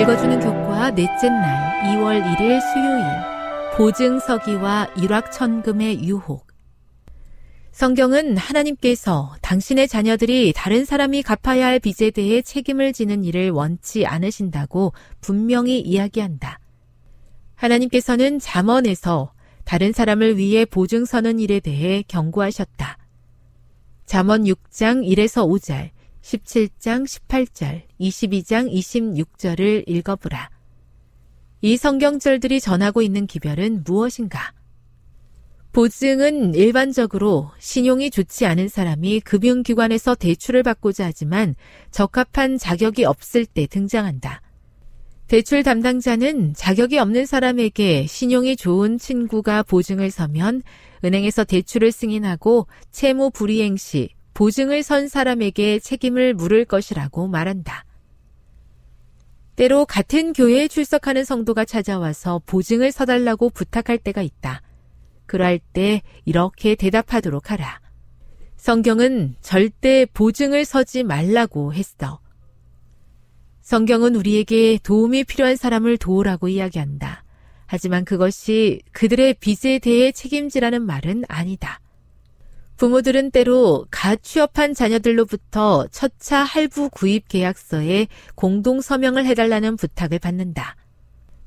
읽어주는 교과 넷째 날 2월 1일 수요일 보증서기와 일확천금의 유혹 성경은 하나님께서 당신의 자녀들이 다른 사람이 갚아야 할 빚에 대해 책임을 지는 일을 원치 않으신다고 분명히 이야기한다. 하나님께서는 잠언에서 다른 사람을 위해 보증 서는 일에 대해 경고하셨다. 잠언 6장 1에서 5절, 17장 18절, 22장 26절을 읽어보라. 이 성경절들이 전하고 있는 기별은 무엇인가? 보증은 일반적으로 신용이 좋지 않은 사람이 금융기관에서 대출을 받고자 하지만 적합한 자격이 없을 때 등장한다. 대출 담당자는 자격이 없는 사람에게 신용이 좋은 친구가 보증을 서면 은행에서 대출을 승인하고 채무 불이행 시 보증을 선 사람에게 책임을 물을 것이라고 말한다. 때로 같은 교회에 출석하는 성도가 찾아와서 보증을 서달라고 부탁할 때가 있다. 그럴 때 이렇게 대답하도록 하라. 성경은 절대 보증을 서지 말라고 했어. 성경은 우리에게 도움이 필요한 사람을 도우라고 이야기한다. 하지만 그것이 그들의 빚에 대해 책임지라는 말은 아니다. 부모들은 때로 갓 취업한 자녀들로부터 첫차 할부 구입 계약서에 공동 서명을 해달라는 부탁을 받는다.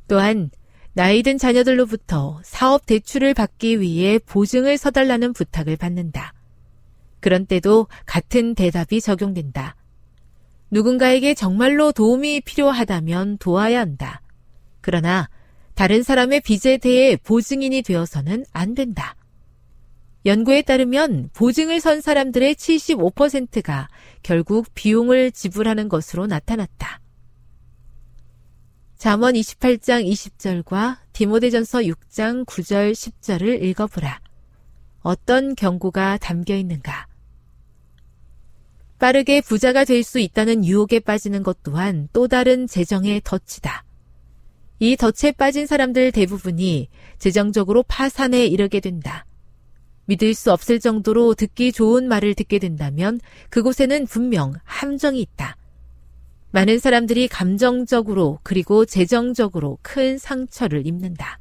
또한 나이든 자녀들로부터 사업 대출을 받기 위해 보증을 서달라는 부탁을 받는다. 그런 때도 같은 대답이 적용된다. 누군가에게 정말로 도움이 필요하다면 도와야 한다. 그러나 다른 사람의 빚에 대해 보증인이 되어서는 안 된다. 연구에 따르면 보증을 선 사람들의 75%가 결국 비용을 지불하는 것으로 나타났다. 잠언 28장 20절과 디모데전서 6장 9절 10절을 읽어보라. 어떤 경고가 담겨 있는가? 빠르게 부자가 될 수 있다는 유혹에 빠지는 것 또한 또 다른 재정의 덫이다. 이 덫에 빠진 사람들 대부분이 재정적으로 파산에 이르게 된다. 믿을 수 없을 정도로 듣기 좋은 말을 듣게 된다면 그곳에는 분명 함정이 있다. 많은 사람들이 감정적으로 그리고 재정적으로 큰 상처를 입는다.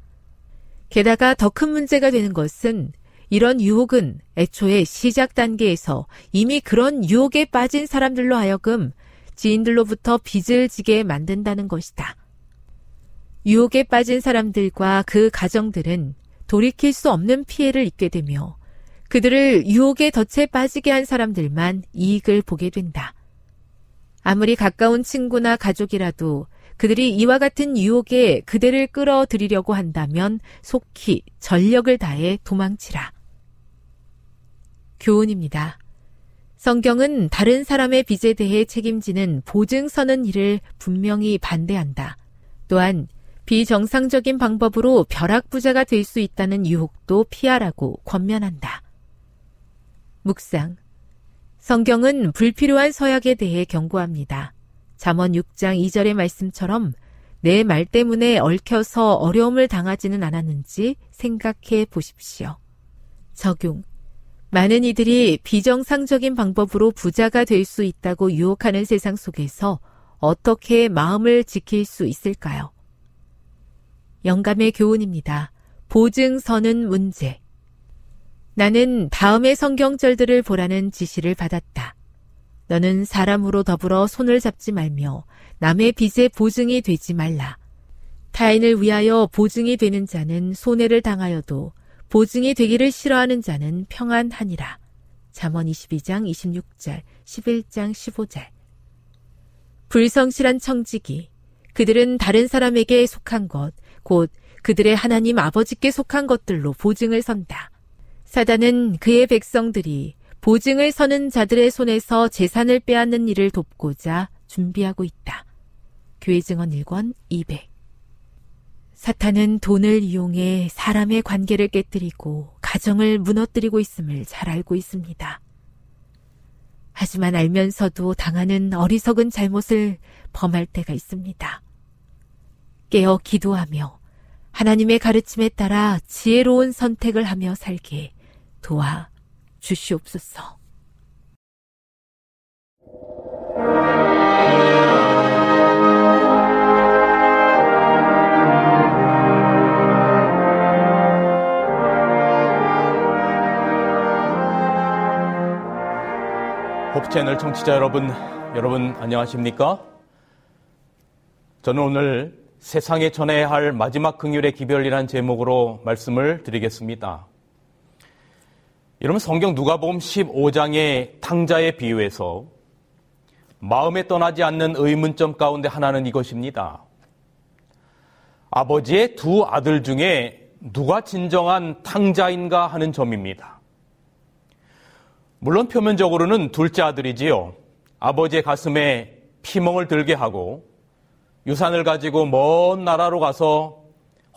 게다가 더 큰 문제가 되는 것은 이런 유혹은 애초에 시작 단계에서 이미 그런 유혹에 빠진 사람들로 하여금 지인들로부터 빚을 지게 만든다는 것이다. 유혹에 빠진 사람들과 그 가정들은 돌이킬 수 없는 피해를 입게 되며 그들을 유혹의 덫에 빠지게 한 사람들만 이익을 보게 된다. 아무리 가까운 친구나 가족이라도 그들이 이와 같은 유혹에 그대를 끌어들이려고 한다면 속히 전력을 다해 도망치라. 교훈입니다. 성경은 다른 사람의 빚에 대해 책임지는 보증 서는 일을 분명히 반대한다. 또한 비정상적인 방법으로 벼락부자가 될 수 있다는 유혹도 피하라고 권면한다. 묵상. 성경은 불필요한 서약에 대해 경고합니다. 잠언 6장 2절의 말씀처럼 내 말 때문에 얽혀서 어려움을 당하지는 않았는지 생각해 보십시오. 적용. 많은 이들이 비정상적인 방법으로 부자가 될 수 있다고 유혹하는 세상 속에서 어떻게 마음을 지킬 수 있을까요? 영감의 교훈입니다. 보증서는 문제. 나는 다음의 성경절들을 보라는 지시를 받았다. 너는 사람으로 더불어 손을 잡지 말며 남의 빚에 보증이 되지 말라. 타인을 위하여 보증이 되는 자는 손해를 당하여도 보증이 되기를 싫어하는 자는 평안하니라. 잠언 22장 26절, 11장 15절. 불성실한 청지기. 그들은 다른 사람에게 속한 것, 곧 그들의 하나님 아버지께 속한 것들로 보증을 선다. 사단은 그의 백성들이 보증을 서는 자들의 손에서 재산을 빼앗는 일을 돕고자 준비하고 있다. 교회 증언 1권 200 사탄은 돈을 이용해 사람의 관계를 깨뜨리고 가정을 무너뜨리고 있음을 잘 알고 있습니다. 하지만 알면서도 당하는 어리석은 잘못을 범할 때가 있습니다. 깨어 기도하며 하나님의 가르침에 따라 지혜로운 선택을 하며 살게 도와 주시옵소서. 홉채널 청취자 여러분, 여러분 안녕하십니까? 저는 오늘 세상에 전해야 할 마지막 긍휼의 기별이란 제목으로 말씀을 드리겠습니다. 여러분 성경 누가복음 15장의 탕자의 비유에서 마음에 떠나지 않는 의문점 가운데 하나는 이것입니다. 아버지의 두 아들 중에 누가 진정한 탕자인가 하는 점입니다. 물론 표면적으로는 둘째 아들이지요. 아버지의 가슴에 피멍을 들게 하고 유산을 가지고 먼 나라로 가서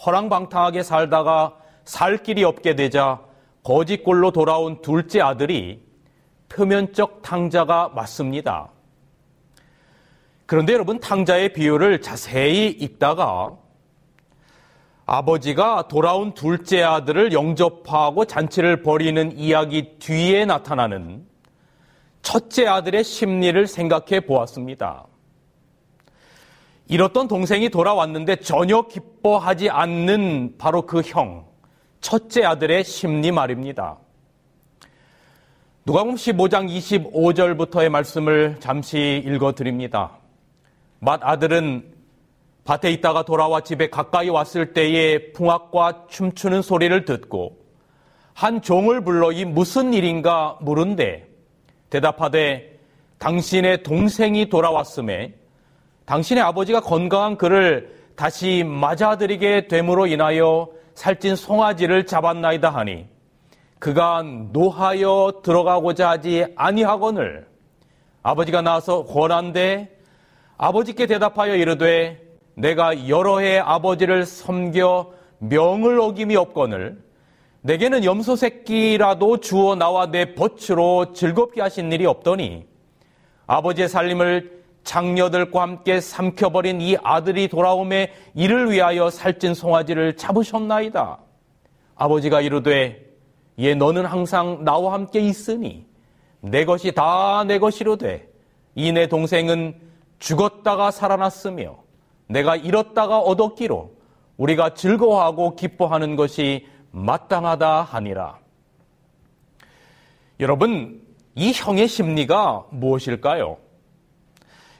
허랑방탕하게 살다가 살 길이 없게 되자 거짓골로 돌아온 둘째 아들이 표면적 탕자가 맞습니다. 그런데 여러분 탕자의 비유를 자세히 읽다가 아버지가 돌아온 둘째 아들을 영접하고 잔치를 벌이는 이야기 뒤에 나타나는 첫째 아들의 심리를 생각해 보았습니다. 잃었던 동생이 돌아왔는데 전혀 기뻐하지 않는 바로 그 형, 첫째 아들의 심리 말입니다. 누가복음 15장 25절부터의 말씀을 잠시 읽어 드립니다. 맏 아들은 밭에 있다가 돌아와 집에 가까이 왔을 때에 풍악과 춤추는 소리를 듣고 한 종을 불러 이 무슨 일인가 물은데 대답하되 당신의 동생이 돌아왔음에 당신의 아버지가 건강한 그를 다시 맞아들이게 됨으로 인하여 살찐 송아지를 잡았나이다 하니 그가 노하여 들어가고자 하지 아니하거늘 아버지가 나와서 권한데 아버지께 대답하여 이르되 내가 여러 해 아버지를 섬겨 명을 어김이 없거늘 내게는 염소 새끼라도 주어 나와 내 벗으로 즐겁게 하신 일이 없더니 아버지의 살림을 장녀들과 함께 삼켜버린 이 아들이 돌아옴에 이를 위하여 살찐 송아지를 잡으셨나이다. 아버지가 이르되 얘 너는 항상 나와 함께 있으니 내 것이 다 내 것이로되 이 내 동생은 죽었다가 살아났으며 내가 잃었다가 얻었기로 우리가 즐거워하고 기뻐하는 것이 마땅하다 하니라. 여러분, 이 형의 심리가 무엇일까요?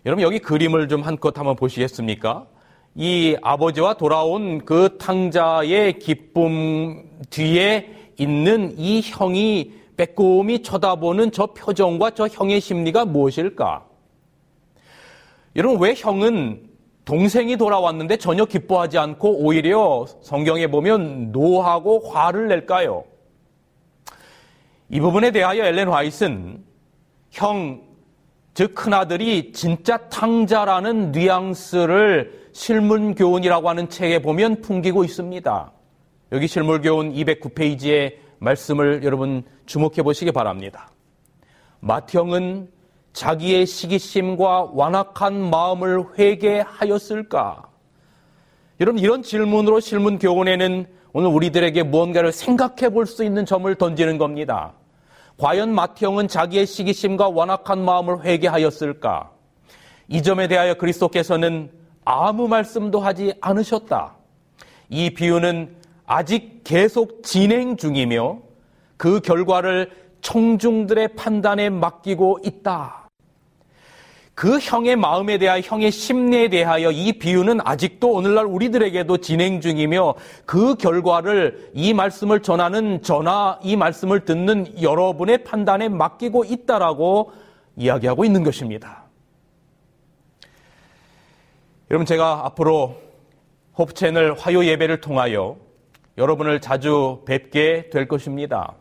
여러분, 여기 그림을 좀 한껏 한번 보시겠습니까? 이 아버지와 돌아온 그 탕자의 기쁨 뒤에 있는 이 형이 빼꼼히 쳐다보는 저 표정과 저 형의 심리가 무엇일까? 여러분, 왜 형은 동생이 돌아왔는데 전혀 기뻐하지 않고 오히려 성경에 보면 노하고 화를 낼까요? 이 부분에 대하여 엘렌 화이트는 형, 즉 큰아들이 진짜 탕자라는 뉘앙스를 실문교훈이라고 하는 책에 보면 풍기고 있습니다. 여기 실물교훈 209페이지의 말씀을 여러분 주목해 보시기 바랍니다. 맏형은 자기의 시기심과 완악한 마음을 회개하였을까? 여러분 이런 질문으로 실문 교훈에는 오늘 우리들에게 무언가를 생각해 볼 수 있는 점을 던지는 겁니다. 과연 맏형은 자기의 시기심과 완악한 마음을 회개하였을까? 이 점에 대하여 그리스도께서는 아무 말씀도 하지 않으셨다. 이 비유는 아직 계속 진행 중이며 그 결과를 청중들의 판단에 맡기고 있다. 그 형의 마음에 대하여 형의 심리에 대하여 이 비유는 아직도 오늘날 우리들에게도 진행 중이며 그 결과를 이 말씀을 전하는 저나 이 말씀을 듣는 여러분의 판단에 맡기고 있다라고 이야기하고 있는 것입니다. 여러분 제가 앞으로 호프 채널 화요 예배를 통하여 여러분을 자주 뵙게 될 것입니다.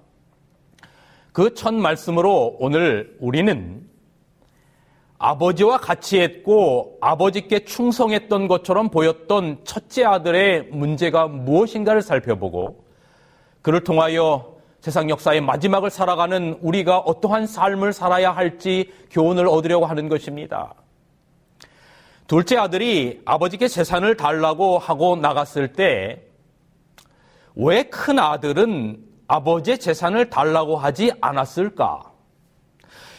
그 첫 말씀으로 오늘 우리는 아버지와 같이 했고 아버지께 충성했던 것처럼 보였던 첫째 아들의 문제가 무엇인가를 살펴보고 그를 통하여 세상 역사의 마지막을 살아가는 우리가 어떠한 삶을 살아야 할지 교훈을 얻으려고 하는 것입니다. 둘째 아들이 아버지께 재산을 달라고 하고 나갔을 때 왜 큰 아들은 아버지의 재산을 달라고 하지 않았을까?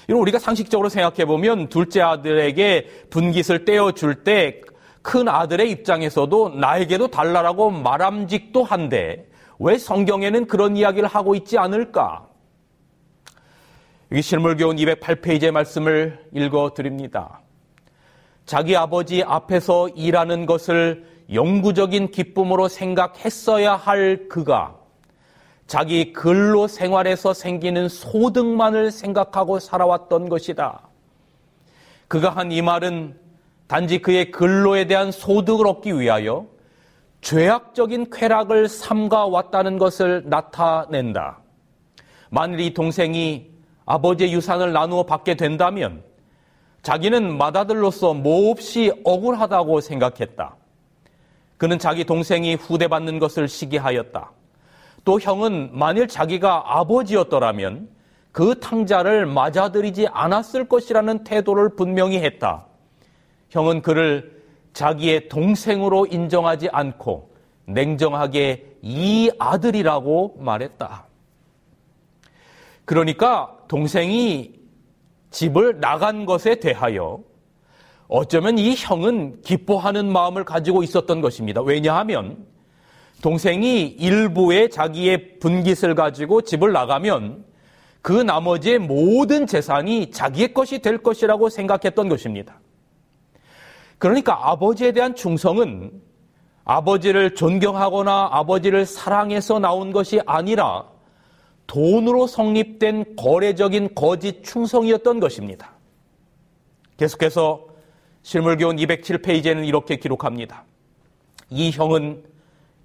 이런 우리가 상식적으로 생각해 보면 둘째 아들에게 분깃을 떼어줄 때 큰 아들의 입장에서도 나에게도 달라라고 말함직도 한데 왜 성경에는 그런 이야기를 하고 있지 않을까? 여기 실물교훈 208페이지의 말씀을 읽어 드립니다. 자기 아버지 앞에서 일하는 것을 영구적인 기쁨으로 생각했어야 할 그가 자기 근로 생활에서 생기는 소득만을 생각하고 살아왔던 것이다. 그가 한 이 말은 단지 그의 근로에 대한 소득을 얻기 위하여 죄악적인 쾌락을 삼가왔다는 것을 나타낸다. 만일 이 동생이 아버지의 유산을 나누어 받게 된다면 자기는 맏아들로서 몹시 억울하다고 생각했다. 그는 자기 동생이 후대받는 것을 시기하였다. 또 형은 만일 자기가 아버지였더라면 그 탕자를 맞아들이지 않았을 것이라는 태도를 분명히 했다. 형은 그를 자기의 동생으로 인정하지 않고 냉정하게 이 아들이라고 말했다. 그러니까 동생이 집을 나간 것에 대하여 어쩌면 이 형은 기뻐하는 마음을 가지고 있었던 것입니다. 왜냐하면 동생이 일부의 자기의 분깃을 가지고 집을 나가면 그 나머지의 모든 재산이 자기의 것이 될 것이라고 생각했던 것입니다. 그러니까 아버지에 대한 충성은 아버지를 존경하거나 아버지를 사랑해서 나온 것이 아니라 돈으로 성립된 거래적인 거짓 충성이었던 것입니다. 계속해서 실물교훈 207페이지에는 이렇게 기록합니다. 이 형은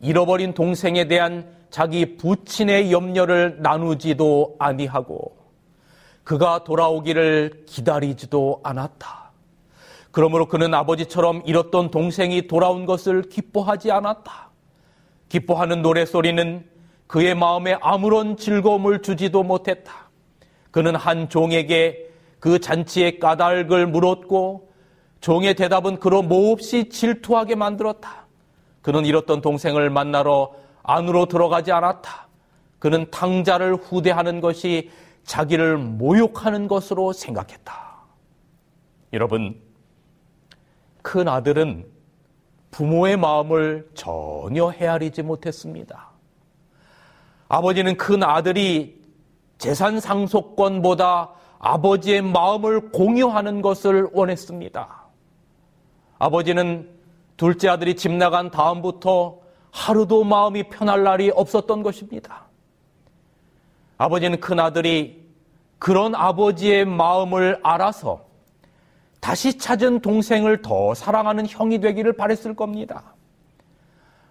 잃어버린 동생에 대한 자기 부친의 염려를 나누지도 아니하고 그가 돌아오기를 기다리지도 않았다. 그러므로 그는 아버지처럼 잃었던 동생이 돌아온 것을 기뻐하지 않았다. 기뻐하는 노래소리는 그의 마음에 아무런 즐거움을 주지도 못했다. 그는 한 종에게 그 잔치의 까닭을 물었고 종의 대답은 그로 몹시 질투하게 만들었다. 그는 잃었던 동생을 만나러 안으로 들어가지 않았다. 그는 탕자를 후대하는 것이 자기를 모욕하는 것으로 생각했다. 여러분, 큰 아들은 부모의 마음을 전혀 헤아리지 못했습니다. 아버지는 큰 아들이 재산 상속권보다 아버지의 마음을 공유하는 것을 원했습니다. 아버지는 둘째 아들이 집 나간 다음부터 하루도 마음이 편할 날이 없었던 것입니다. 아버지는 큰 아들이 그런 아버지의 마음을 알아서 다시 찾은 동생을 더 사랑하는 형이 되기를 바랬을 겁니다.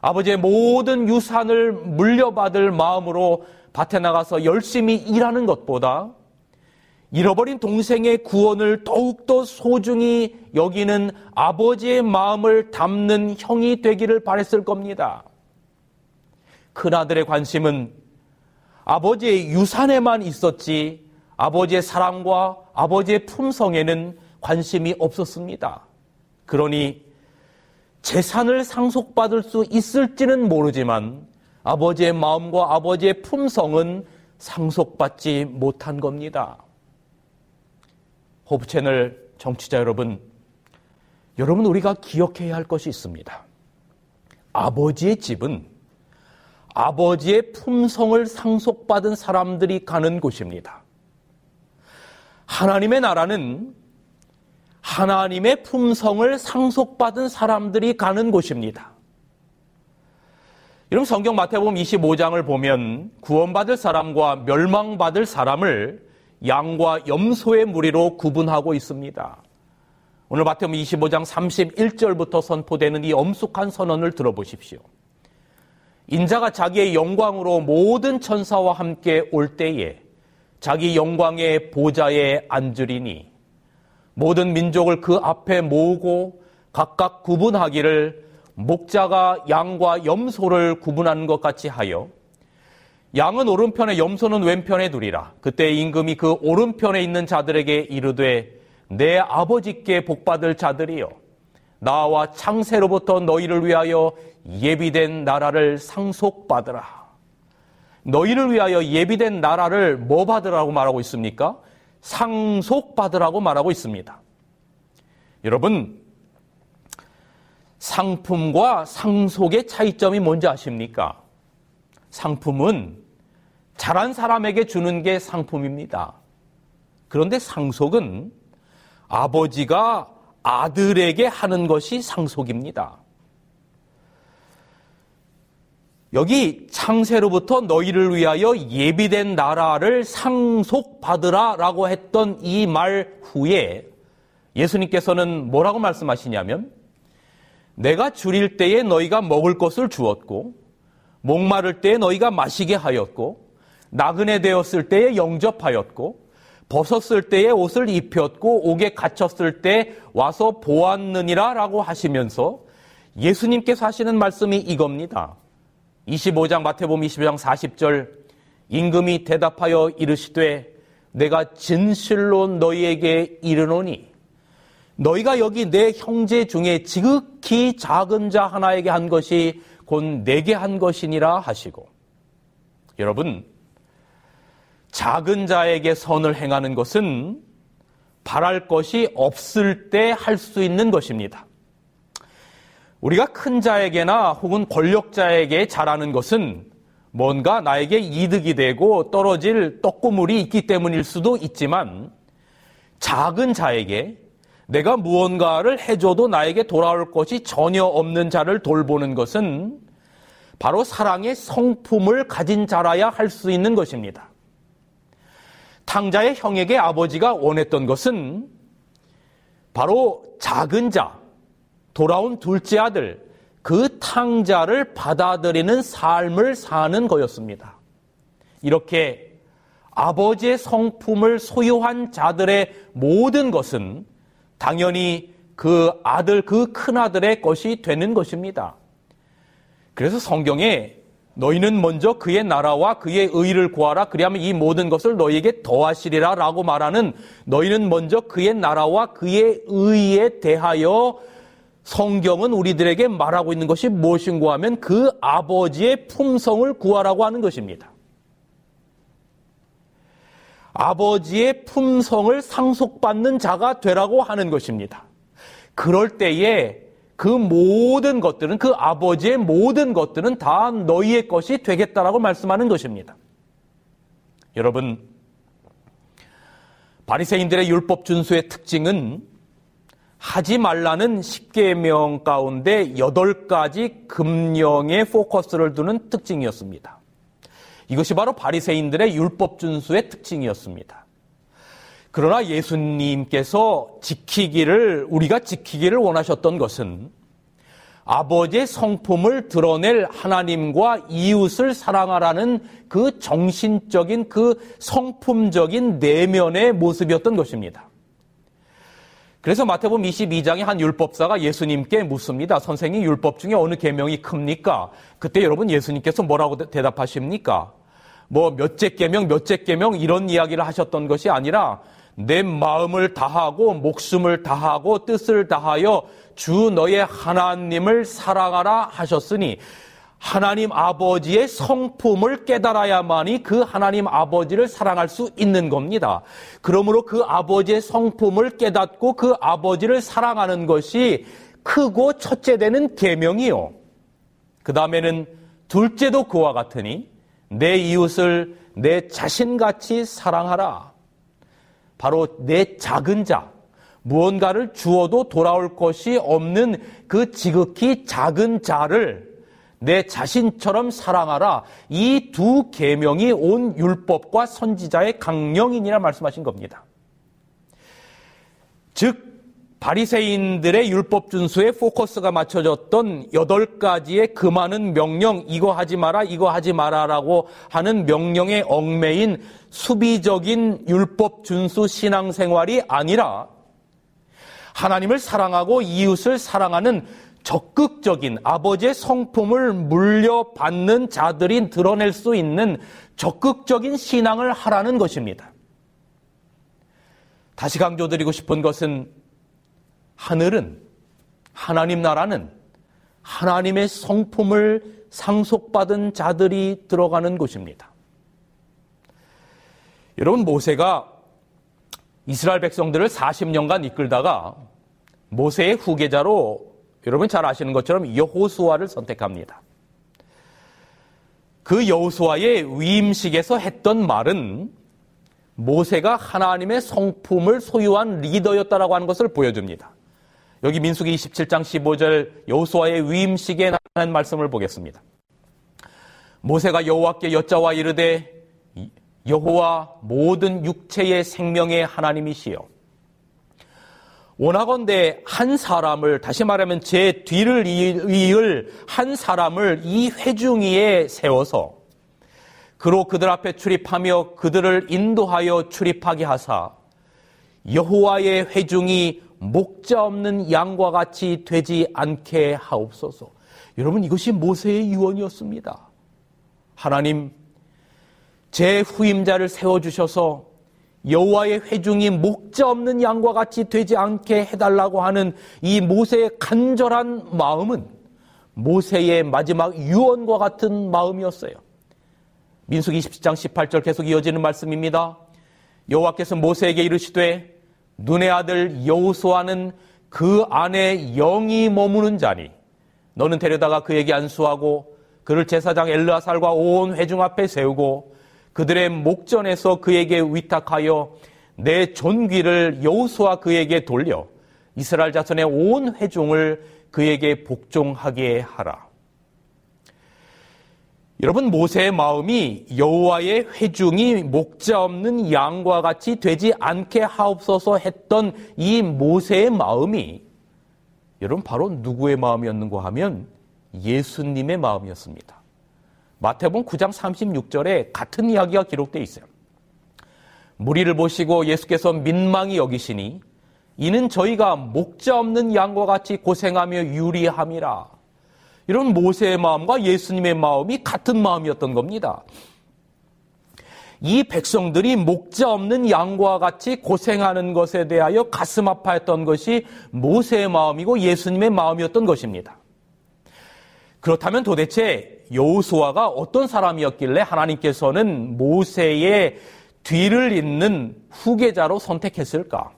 아버지의 모든 유산을 물려받을 마음으로 밭에 나가서 열심히 일하는 것보다 잃어버린 동생의 구원을 더욱더 소중히 여기는 아버지의 마음을 담는 형이 되기를 바랬을 겁니다. 큰아들의 관심은 아버지의 유산에만 있었지 아버지의 사랑과 아버지의 품성에는 관심이 없었습니다. 그러니 재산을 상속받을 수 있을지는 모르지만 아버지의 마음과 아버지의 품성은 상속받지 못한 겁니다. 호브 채널 정치자 여러분, 여러분 우리가 기억해야 할 것이 있습니다. 아버지의 집은 아버지의 품성을 상속받은 사람들이 가는 곳입니다. 하나님의 나라는 하나님의 품성을 상속받은 사람들이 가는 곳입니다. 여러분 성경 마태복음 25장을 보면 구원받을 사람과 멸망받을 사람을 양과 염소의 무리로 구분하고 있습니다. 오늘 마태복음 25장 31절부터 선포되는 이 엄숙한 선언을 들어보십시오. 인자가 자기의 영광으로 모든 천사와 함께 올 때에 자기 영광의 보좌에 앉으리니 모든 민족을 그 앞에 모으고 각각 구분하기를 목자가 양과 염소를 구분하는 것 같이 하여 양은 오른편에 염소는 왼편에 두리라. 그때 임금이 그 오른편에 있는 자들에게 이르되 내 아버지께 복받을 자들이여 나와 창세로부터 너희를 위하여 예비된 나라를 상속받으라. 너희를 위하여 예비된 나라를 뭐 받으라고 말하고 있습니까? 상속받으라고 말하고 있습니다. 여러분, 상품과 상속의 차이점이 뭔지 아십니까? 상품은 잘한 사람에게 주는 게 상품입니다. 그런데 상속은 아버지가 아들에게 하는 것이 상속입니다. 여기 창세로부터 너희를 위하여 예비된 나라를 상속받으라 라고 했던 이 말 후에 예수님께서는 뭐라고 말씀하시냐면 내가 줄일 때에 너희가 먹을 것을 주었고 목마를 때에 너희가 마시게 하였고 나그네 되었을 때에 영접하였고 벗었을 때에 옷을 입혔고 옥에 갇혔을 때 와서 보았느니라 라고 하시면서 예수님께서 하시는 말씀이 이겁니다. 25장 마태복음 25장 40절 임금이 대답하여 이르시되 내가 진실로 너희에게 이르노니 너희가 여기 내 형제 중에 지극히 작은 자 하나에게 한 것이 곧 내게 한 것이니라 하시고 여러분 작은 자에게 선을 행하는 것은 바랄 것이 없을 때 할 수 있는 것입니다. 우리가 큰 자에게나 혹은 권력자에게 잘하는 것은 뭔가 나에게 이득이 되고 떨어질 떡고물이 있기 때문일 수도 있지만 작은 자에게 내가 무언가를 해줘도 나에게 돌아올 것이 전혀 없는 자를 돌보는 것은 바로 사랑의 성품을 가진 자라야 할 수 있는 것입니다. 탕자의 형에게 아버지가 원했던 것은 바로 작은 자, 돌아온 둘째 아들, 그 탕자를 받아들이는 삶을 사는 거였습니다. 이렇게 아버지의 성품을 소유한 자들의 모든 것은 당연히 그 아들, 그 큰아들의 것이 되는 것입니다. 그래서 성경에 너희는 먼저 그의 나라와 그의 의를 구하라. 그리하면 이 모든 것을 너희에게 더하시리라. 라고 말하는 너희는 먼저 그의 나라와 그의 의에 대하여 성경은 우리들에게 말하고 있는 것이 무엇인가 하면 그 아버지의 품성을 구하라고 하는 것입니다. 아버지의 품성을 상속받는 자가 되라고 하는 것입니다. 그럴 때에 그 모든 것들은 그 아버지의 모든 것들은 다 너희의 것이 되겠다라고 말씀하는 것입니다. 여러분 바리새인들의 율법 준수의 특징은 하지 말라는 10계명 가운데 8가지 금령의 포커스를 두는 특징이었습니다. 이것이 바로 바리새인들의 율법 준수의 특징이었습니다. 그러나 예수님께서 지키기를 우리가 지키기를 원하셨던 것은 아버지의 성품을 드러낼 하나님과 이웃을 사랑하라는 그 정신적인 그 성품적인 내면의 모습이었던 것입니다. 그래서 마태복음 22장에 한 율법사가 예수님께 묻습니다. 선생님 율법 중에 어느 계명이 큽니까? 그때 여러분 예수님께서 뭐라고 대답하십니까? 뭐 몇째 계명 몇째 계명 이런 이야기를 하셨던 것이 아니라 내 마음을 다하고 목숨을 다하고 뜻을 다하여 주 너의 하나님을 사랑하라 하셨으니 하나님 아버지의 성품을 깨달아야만이 그 하나님 아버지를 사랑할 수 있는 겁니다. 그러므로 그 아버지의 성품을 깨닫고 그 아버지를 사랑하는 것이 크고 첫째 되는 계명이요. 그 다음에는 둘째도 그와 같으니 내 이웃을 내 자신같이 사랑하라. 바로 내 작은 자, 무언가를 주어도 돌아올 것이 없는 그 지극히 작은 자를 내 자신처럼 사랑하라. 이 두 계명이 온 율법과 선지자의 강령이니라 말씀하신 겁니다. 즉 바리새인들의 율법 준수에 포커스가 맞춰졌던 여덟 가지의 그 많은 명령 이거 하지 마라 이거 하지 마라라고 하는 명령에 얽매인 수비적인 율법 준수 신앙생활이 아니라 하나님을 사랑하고 이웃을 사랑하는 적극적인 아버지의 성품을 물려받는 자들이 드러낼 수 있는 적극적인 신앙을 하라는 것입니다. 다시 강조드리고 싶은 것은 하늘은 하나님 나라는 하나님의 성품을 상속받은 자들이 들어가는 곳입니다. 여러분 모세가 이스라엘 백성들을 40년간 이끌다가 모세의 후계자로 여러분 잘 아시는 것처럼 여호수아를 선택합니다. 그 여호수아의 위임식에서 했던 말은 모세가 하나님의 성품을 소유한 리더였다라고 하는 것을 보여줍니다. 여기 민수기 27장 15절 여호수아의 위임식에 나타난 말씀을 보겠습니다. 모세가 여호와께 여짜와 이르되 여호와 모든 육체의 생명의 하나님이시여 원하건대 한 사람을 다시 말하면 제 뒤를 이을 한 사람을 이 회중위에 세워서 그로 그들 앞에 출입하며 그들을 인도하여 출입하게 하사 여호와의 회중이 목자 없는 양과 같이 되지 않게 하옵소서. 여러분 이것이 모세의 유언이었습니다. 하나님 제 후임자를 세워 주셔서 여호와의 회중이 목자 없는 양과 같이 되지 않게 해달라고 하는 이 모세의 간절한 마음은 모세의 마지막 유언과 같은 마음이었어요. 민수기 20장 18절 계속 이어지는 말씀입니다. 여호와께서 모세에게 이르시되 눈의 아들 여호수아는 그 안에 영이 머무는 자니 너는 데려다가 그에게 안수하고 그를 제사장 엘르아살과 온 회중 앞에 세우고 그들의 목전에서 그에게 위탁하여 내 존귀를 여호수아 그에게 돌려 이스라엘 자손의 온 회중을 그에게 복종하게 하라. 여러분 모세의 마음이 여호와의 회중이 목자 없는 양과 같이 되지 않게 하옵소서 했던 이 모세의 마음이 여러분 바로 누구의 마음이었는가 하면 예수님의 마음이었습니다. 마태복음 9장 36절에 같은 이야기가 기록되어 있어요. 무리를 보시고 예수께서 민망히 여기시니 이는 저희가 목자 없는 양과 같이 고생하며 유리함이라. 이런 모세의 마음과 예수님의 마음이 같은 마음이었던 겁니다. 이 백성들이 목자 없는 양과 같이 고생하는 것에 대하여 가슴 아파했던 것이 모세의 마음이고 예수님의 마음이었던 것입니다. 그렇다면 도대체 여호수아가 어떤 사람이었길래 하나님께서는 모세의 뒤를 잇는 후계자로 선택했을까?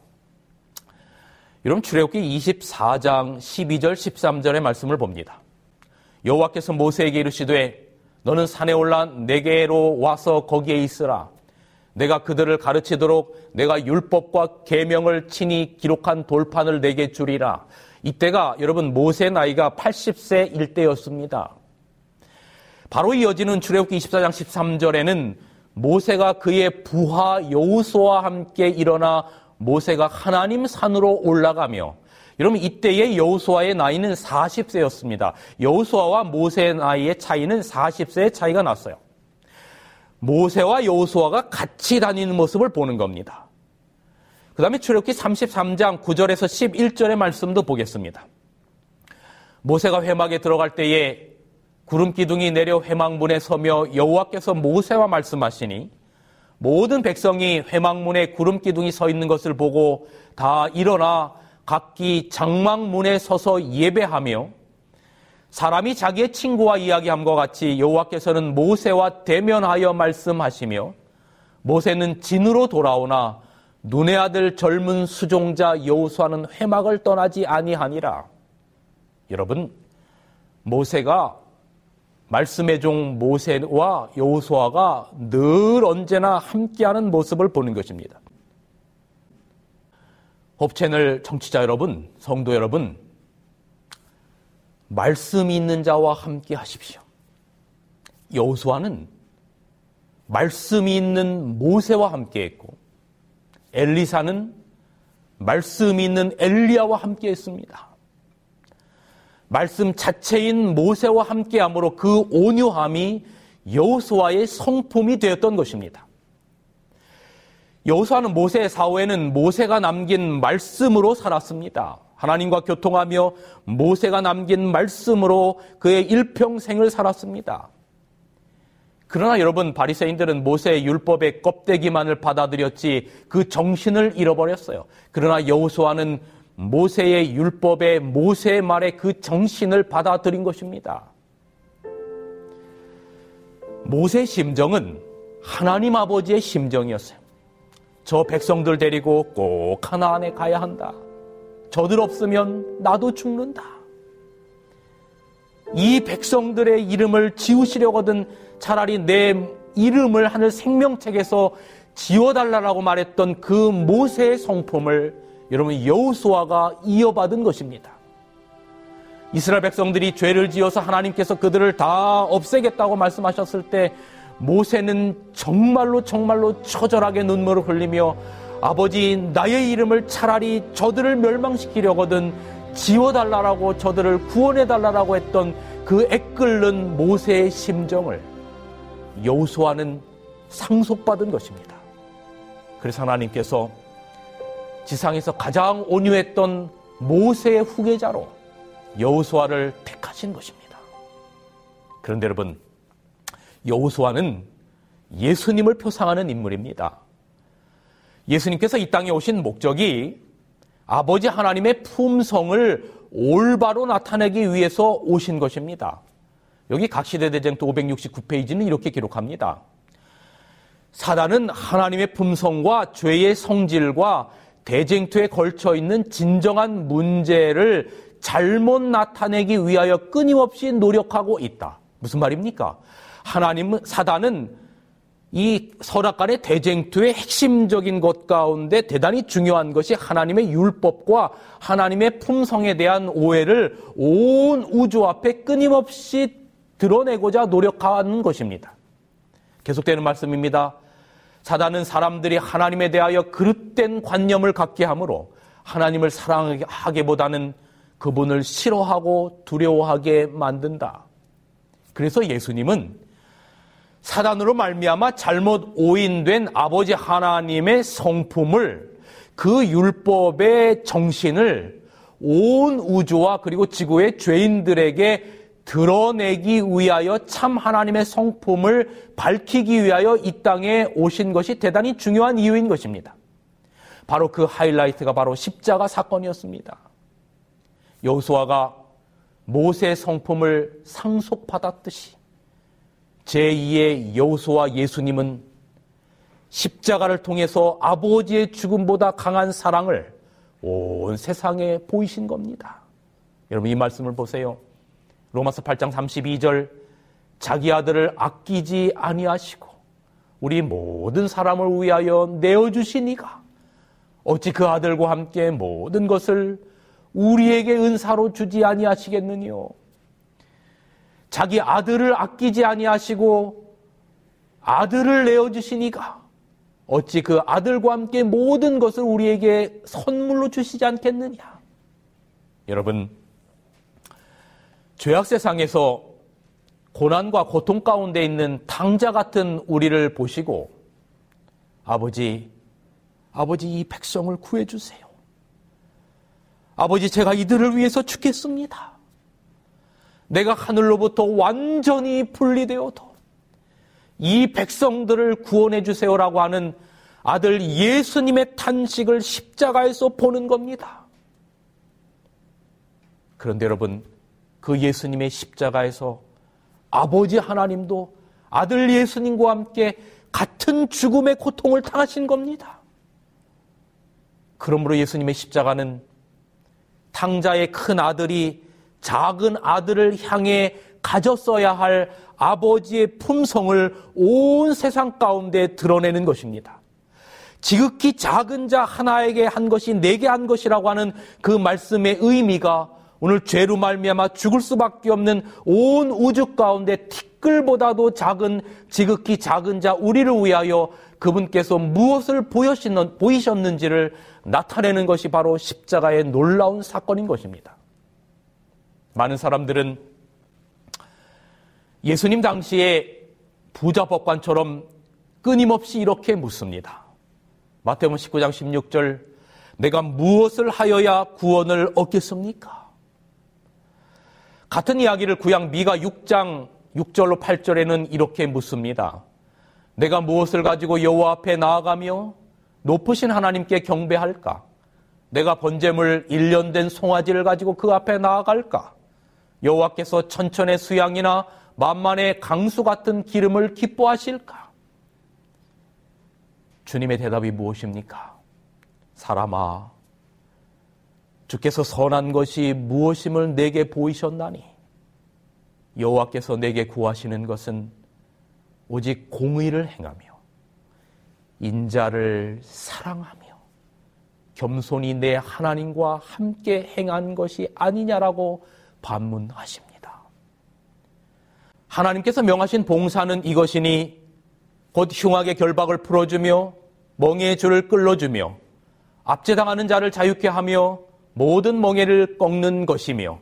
여러분 출애굽기 24장 12절 13절의 말씀을 봅니다. 여호와께서 모세에게 이르시되 너는 산에 올라 내게로 와서 거기에 있으라. 내가 그들을 가르치도록 내가 율법과 계명을 친히 기록한 돌판을 내게 주리라. 이때가 여러분 모세 나이가 80세 일때였습니다. 바로 이어지는 출애굽기 24장 13절에는 모세가 그의 부하 여우수와 함께 일어나 모세가 하나님 산으로 올라가며 여러분 이때의 여우수아의 나이는 40세였습니다. 여우수아와 모세의 나이의 차이는 40세의 차이가 났어요. 모세와 여우수아가 같이 다니는 모습을 보는 겁니다. 그 다음에 출애굽기 33장 9절에서 11절의 말씀도 보겠습니다. 모세가 회막에 들어갈 때에 구름 기둥이 내려 회막문에 서며 여호와께서 모세와 말씀하시니 모든 백성이 회막문에 구름 기둥이 서 있는 것을 보고 다 일어나 각기 장막문에 서서 예배하며 사람이 자기의 친구와 이야기함과 같이 여호와께서는 모세와 대면하여 말씀하시며 모세는 진으로 돌아오나 눈의 아들 젊은 수종자 여호수아는 회막을 떠나지 아니하니라. 여러분 모세가 말씀의 종 모세와 여호수아가 늘 언제나 함께하는 모습을 보는 것입니다. 홉채널 청취자 여러분, 성도 여러분, 말씀이 있는 자와 함께 하십시오. 여호수아는 말씀이 있는 모세와 함께 했고 엘리사는 말씀이 있는 엘리야와 함께 했습니다. 말씀 자체인 모세와 함께 함으로 그 온유함이 여호수아의 성품이 되었던 것입니다. 여호수아는 모세의 사후에는 모세가 남긴 말씀으로 살았습니다. 하나님과 교통하며 모세가 남긴 말씀으로 그의 일평생을 살았습니다. 그러나 여러분 바리새인들은 모세의 율법의 껍데기만을 받아들였지 그 정신을 잃어버렸어요. 그러나 여호수아는 모세의 율법의 모세의 말의 그 정신을 받아들인 것입니다. 모세의 심정은 하나님 아버지의 심정이었어요. 저 백성들 데리고 꼭 하나안에 가야 한다. 저들 없으면 나도 죽는다. 이 백성들의 이름을 지우시려거든 차라리 내 이름을 하늘 생명책에서 지워달라고 말했던 그 모세의 성품을 여러분 여우수아가 이어받은 것입니다. 이스라엘 백성들이 죄를 지어서 하나님께서 그들을 다 없애겠다고 말씀하셨을 때 모세는 정말로 정말로 처절하게 눈물을 흘리며 아버지 나의 이름을 차라리 저들을 멸망시키려거든 지워달라라고 저들을 구원해달라라고 했던 그 애끓는 모세의 심정을 여호수아는 상속받은 것입니다. 그래서 하나님께서 지상에서 가장 온유했던 모세의 후계자로 여호수아를 택하신 것입니다. 그런데 여러분 여호수아는 예수님을 표상하는 인물입니다. 예수님께서 이 땅에 오신 목적이 아버지 하나님의 품성을 올바로 나타내기 위해서 오신 것입니다. 여기 각시대 대쟁도 569페이지는 이렇게 기록합니다. 사단은 하나님의 품성과 죄의 성질과 대쟁투에 걸쳐 있는 진정한 문제를 잘못 나타내기 위하여 끊임없이 노력하고 있다. 무슨 말입니까? 하나님은 사단은 이 설악간의 대쟁투의 핵심적인 것 가운데 대단히 중요한 것이 하나님의 율법과 하나님의 품성에 대한 오해를 온 우주 앞에 끊임없이 드러내고자 노력하는 것입니다. 계속되는 말씀입니다. 사단은 사람들이 하나님에 대하여 그릇된 관념을 갖게 하므로 하나님을 사랑하기보다는 그분을 싫어하고 두려워하게 만든다. 그래서 예수님은 사단으로 말미암아 잘못 오인된 아버지 하나님의 성품을 그 율법의 정신을 온 우주와 그리고 지구의 죄인들에게 드러내기 위하여 참 하나님의 성품을 밝히기 위하여 이 땅에 오신 것이 대단히 중요한 이유인 것입니다. 바로 그 하이라이트가 바로 십자가 사건이었습니다. 여호수아가 모세의 성품을 상속받았듯이 제2의 여호수아 예수님은 십자가를 통해서 아버지의 죽음보다 강한 사랑을 온 세상에 보이신 겁니다. 여러분 이 말씀을 보세요. 로마서 8장 32절 자기 아들을 아끼지 아니하시고 우리 모든 사람을 위하여 내어 주시니가 어찌 그 아들과 함께 모든 것을 우리에게 은사로 주지 아니하시겠느뇨? 자기 아들을 아끼지 아니하시고 아들을 내어 주시니가 어찌 그 아들과 함께 모든 것을 우리에게 선물로 주시지 않겠느냐? 여러분, 죄악 세상에서 고난과 고통 가운데 있는 당자 같은 우리를 보시고 아버지, 아버지 이 백성을 구해 주세요. 아버지 제가 이들을 위해서 죽겠습니다. 내가 하늘로부터 완전히 분리되어도 이 백성들을 구원해 주세요라고 하는 아들 예수님의 탄식을 십자가에서 보는 겁니다. 그런데 여러분, 그 예수님의 십자가에서 아버지 하나님도 아들 예수님과 함께 같은 죽음의 고통을 당하신 겁니다. 그러므로 예수님의 십자가는 탕자의 큰 아들이 작은 아들을 향해 가졌어야 할 아버지의 품성을 온 세상 가운데 드러내는 것입니다. 지극히 작은 자 하나에게 한 것이 내게 한 것이라고 하는 그 말씀의 의미가 오늘 죄로 말미암아 죽을 수밖에 없는 온 우주 가운데 티끌보다도 작은 지극히 작은 자 우리를 위하여 그분께서 무엇을 보이셨는지를 나타내는 것이 바로 십자가의 놀라운 사건인 것입니다. 많은 사람들은 예수님 당시에 부자 법관처럼 끊임없이 이렇게 묻습니다. 마태복음 19장 16절 내가 무엇을 하여야 구원을 얻겠습니까? 같은 이야기를 구약 미가 6장 6절로 8절에는 이렇게 묻습니다. 내가 무엇을 가지고 여호와 앞에 나아가며 높으신 하나님께 경배할까? 내가 번제물 1년 된 송아지를 가지고 그 앞에 나아갈까? 여호와께서 천천의 수양이나 만만의 강수 같은 기름을 기뻐하실까? 주님의 대답이 무엇입니까? 사람아, 주께서 선한 것이 무엇임을 내게 보이셨나니 여호와께서 내게 구하시는 것은 오직 공의를 행하며 인자를 사랑하며 겸손히 내 하나님과 함께 행한 것이 아니냐라고 반문하십니다. 하나님께서 명하신 봉사는 이것이니 곧 흉악의 결박을 풀어주며 멍에의 줄을 끌어주며 압제당하는 자를 자유케 하며 모든 멍에를 꺾는 것이며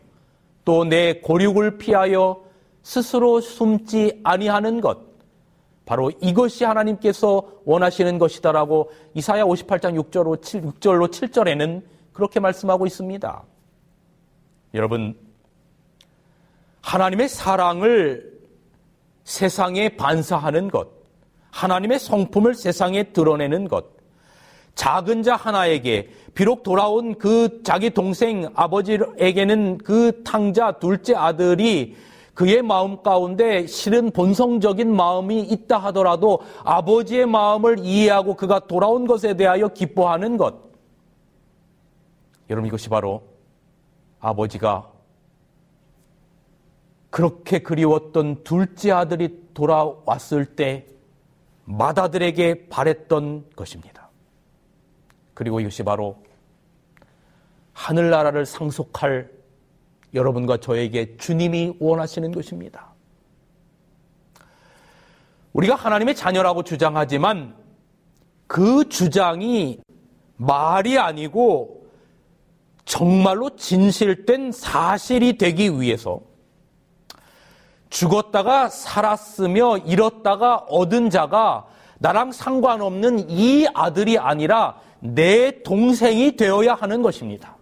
또 내 고륙을 피하여 스스로 숨지 아니하는 것 바로 이것이 하나님께서 원하시는 것이다라고 이사야 58장 6절로 7, 6절로 7절에는 그렇게 말씀하고 있습니다. 여러분 하나님의 사랑을 세상에 반사하는 것, 하나님의 성품을 세상에 드러내는 것, 작은 자 하나에게 비록 돌아온 그 자기 동생 아버지에게는 그 탕자 둘째 아들이 그의 마음 가운데 실은 본성적인 마음이 있다 하더라도 아버지의 마음을 이해하고 그가 돌아온 것에 대하여 기뻐하는 것. 여러분 이것이 바로 아버지가 그렇게 그리웠던 둘째 아들이 돌아왔을 때 마다들에게 바랬던 것입니다. 그리고 이것이 바로 하늘나라를 상속할 여러분과 저에게 주님이 원하시는 것입니다. 우리가 하나님의 자녀라고 주장하지만 그 주장이 말이 아니고 정말로 진실된 사실이 되기 위해서 죽었다가 살았으며 잃었다가 얻은 자가 나랑 상관없는 이 아들이 아니라 내 동생이 되어야 하는 것입니다.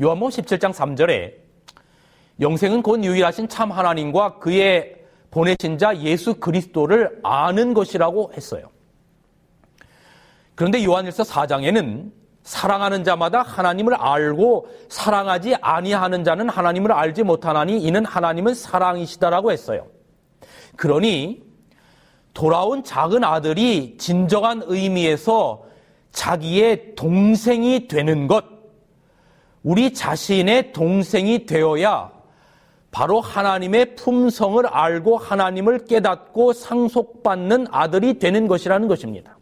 요한복음 17장 3절에 영생은 곧 유일하신 참 하나님과 그의 보내신 자 예수 그리스도를 아는 것이라고 했어요. 그런데 요한일서 4장에는 사랑하는 자마다 하나님을 알고 사랑하지 아니하는 자는 하나님을 알지 못하나니 이는 하나님은 사랑이시다라고 했어요. 그러니 돌아온 작은 아들이 진정한 의미에서 자기의 동생이 되는 것, 우리 자신의 동생이 되어야 바로 하나님의 품성을 알고 하나님을 깨닫고 상속받는 아들이 되는 것이라는 것입니다.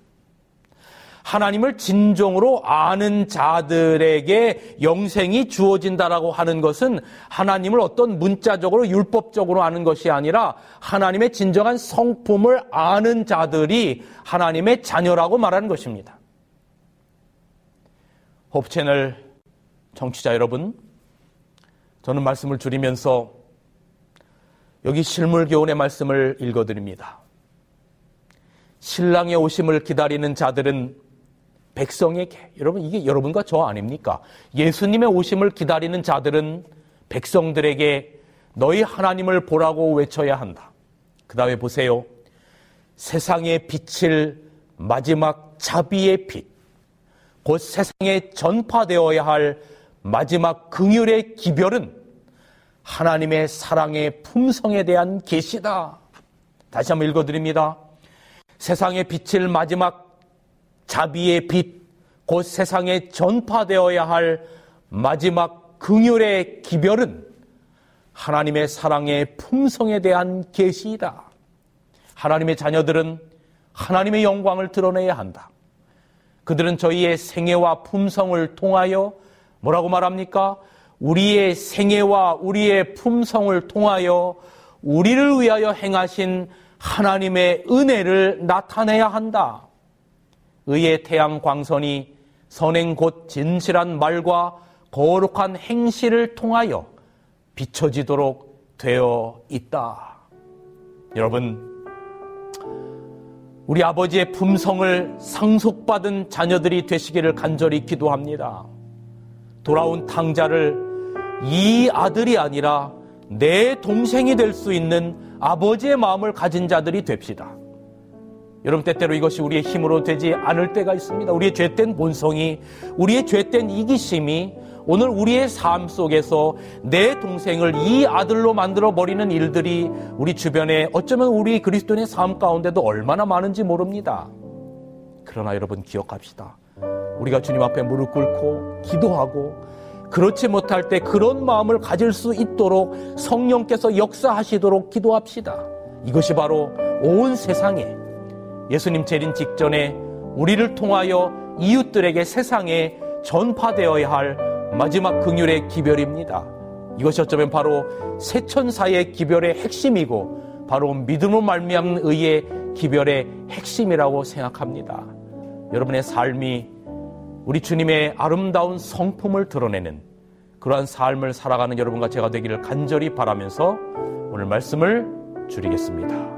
하나님을 진정으로 아는 자들에게 영생이 주어진다라고 하는 것은 하나님을 어떤 문자적으로 율법적으로 아는 것이 아니라 하나님의 진정한 성품을 아는 자들이 하나님의 자녀라고 말하는 것입니다. 홉 채널 정치자 여러분, 저는 말씀을 줄이면서 여기 실물교훈의 말씀을 읽어드립니다. 신랑의 오심을 기다리는 자들은 백성에게 여러분 이게 여러분과 저 아닙니까? 예수님의 오심을 기다리는 자들은 백성들에게 너희 하나님을 보라고 외쳐야 한다. 그 다음에 보세요. 세상에 빛을 마지막 자비의 빛, 곧 세상에 전파되어야 할 마지막 긍휼의 기별은 하나님의 사랑의 품성에 대한 계시다. 다시 한번 읽어드립니다. 세상의 빛을 마지막 자비의 빛, 곧 세상에 전파되어야 할 마지막 긍휼의 기별은 하나님의 사랑의 품성에 대한 계시이다. 하나님의 자녀들은 하나님의 영광을 드러내야 한다. 그들은 저희의 생애와 품성을 통하여 뭐라고 말합니까? 우리의 생애와 우리의 품성을 통하여 우리를 위하여 행하신 하나님의 은혜를 나타내야 한다. 의의 태양 광선이 선행 곧 진실한 말과 거룩한 행실을 통하여 비춰지도록 되어 있다. 여러분, 우리 아버지의 품성을 상속받은 자녀들이 되시기를 간절히 기도합니다. 돌아온 탕자를 이 아들이 아니라 내 동생이 될 수 있는 아버지의 마음을 가진 자들이 됩시다. 여러분 때때로 이것이 우리의 힘으로 되지 않을 때가 있습니다. 우리의 죄된 본성이 우리의 죄된 이기심이 오늘 우리의 삶 속에서 내 동생을 이 아들로 만들어 버리는 일들이 우리 주변에 어쩌면 우리 그리스도인의 삶 가운데도 얼마나 많은지 모릅니다. 그러나 여러분 기억합시다. 우리가 주님 앞에 무릎 꿇고 기도하고 그렇지 못할 때 그런 마음을 가질 수 있도록 성령께서 역사하시도록 기도합시다. 이것이 바로 온 세상에 예수님 재림 직전에 우리를 통하여 이웃들에게 세상에 전파되어야 할 마지막 긍휼의 기별입니다. 이것이 어쩌면 바로 세천사의 기별의 핵심이고 바로 믿음으로 말미암는 의의 기별의 핵심이라고 생각합니다. 여러분의 삶이 우리 주님의 아름다운 성품을 드러내는 그러한 삶을 살아가는 여러분과 제가 되기를 간절히 바라면서 오늘 말씀을 줄이겠습니다.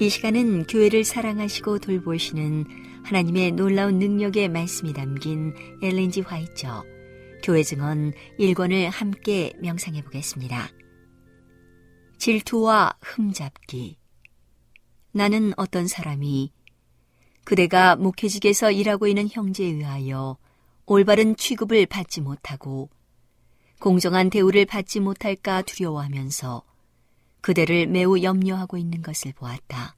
이 시간은 교회를 사랑하시고 돌보시는 하나님의 놀라운 능력의 말씀이 담긴 엘렌지 화이처 교회 증언 1권을 함께 명상해 보겠습니다. 질투와 흠잡기 나는 어떤 사람이 그대가 목회직에서 일하고 있는 형제에 의하여 올바른 취급을 받지 못하고 공정한 대우를 받지 못할까 두려워하면서 그대를 매우 염려하고 있는 것을 보았다.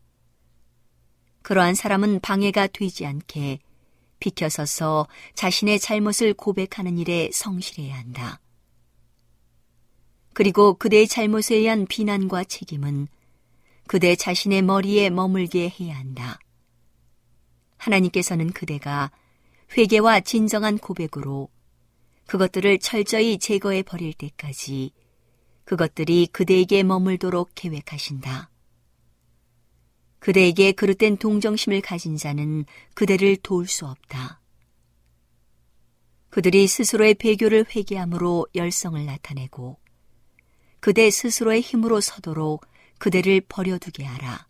그러한 사람은 방해가 되지 않게 비켜서서 자신의 잘못을 고백하는 일에 성실해야 한다. 그리고 그대의 잘못에 의한 비난과 책임은 그대 자신의 머리에 머물게 해야 한다. 하나님께서는 그대가 회개와 진정한 고백으로 그것들을 철저히 제거해 버릴 때까지 그것들이 그대에게 머물도록 계획하신다. 그대에게 그릇된 동정심을 가진 자는 그대를 도울 수 없다. 그들이 스스로의 배교를 회개함으로 열성을 나타내고 그대 스스로의 힘으로 서도록 그대를 버려두게 하라.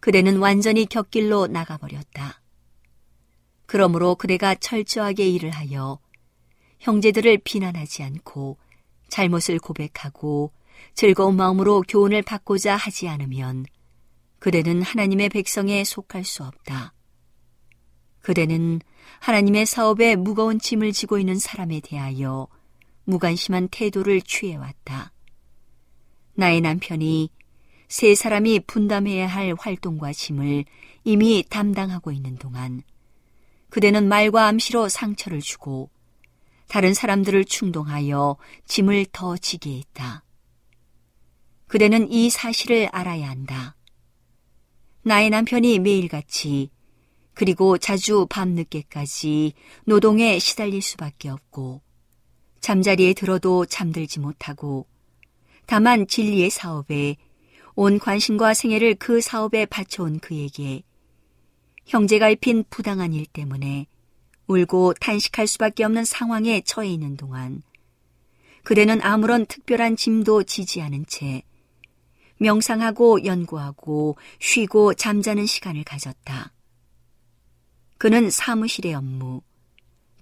그대는 완전히 곁길로 나가버렸다. 그러므로 그대가 철저하게 일을 하여 형제들을 비난하지 않고 잘못을 고백하고 즐거운 마음으로 교훈을 받고자 하지 않으면 그대는 하나님의 백성에 속할 수 없다. 그대는 하나님의 사업에 무거운 짐을 지고 있는 사람에 대하여 무관심한 태도를 취해왔다. 나의 남편이 세 사람이 분담해야 할 활동과 짐을 이미 담당하고 있는 동안 그대는 말과 암시로 상처를 주고 다른 사람들을 충동하여 짐을 더 지게 했다. 그대는 이 사실을 알아야 한다. 나의 남편이 매일같이 그리고 자주 밤늦게까지 노동에 시달릴 수밖에 없고 잠자리에 들어도 잠들지 못하고 다만 진리의 사업에 온 관심과 생애를 그 사업에 바쳐온 그에게 형제가 입힌 부당한 일 때문에 울고 탄식할 수밖에 없는 상황에 처해 있는 동안 그대는 아무런 특별한 짐도 지지 않은 채 명상하고 연구하고 쉬고 잠자는 시간을 가졌다. 그는 사무실의 업무,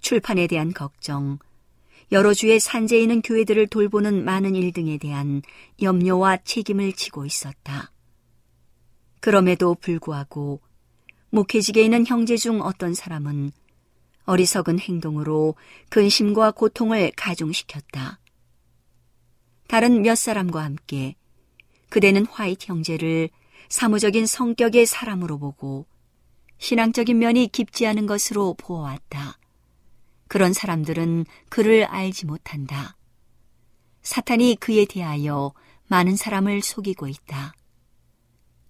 출판에 대한 걱정, 여러 주의 산재에 있는 교회들을 돌보는 많은 일 등에 대한 염려와 책임을 지고 있었다. 그럼에도 불구하고 목회직에 있는 형제 중 어떤 사람은 어리석은 행동으로 근심과 고통을 가중시켰다. 다른 몇 사람과 함께 그대는 화이트 형제를 사무적인 성격의 사람으로 보고 신앙적인 면이 깊지 않은 것으로 보아왔다. 그런 사람들은 그를 알지 못한다. 사탄이 그에 대하여 많은 사람을 속이고 있다.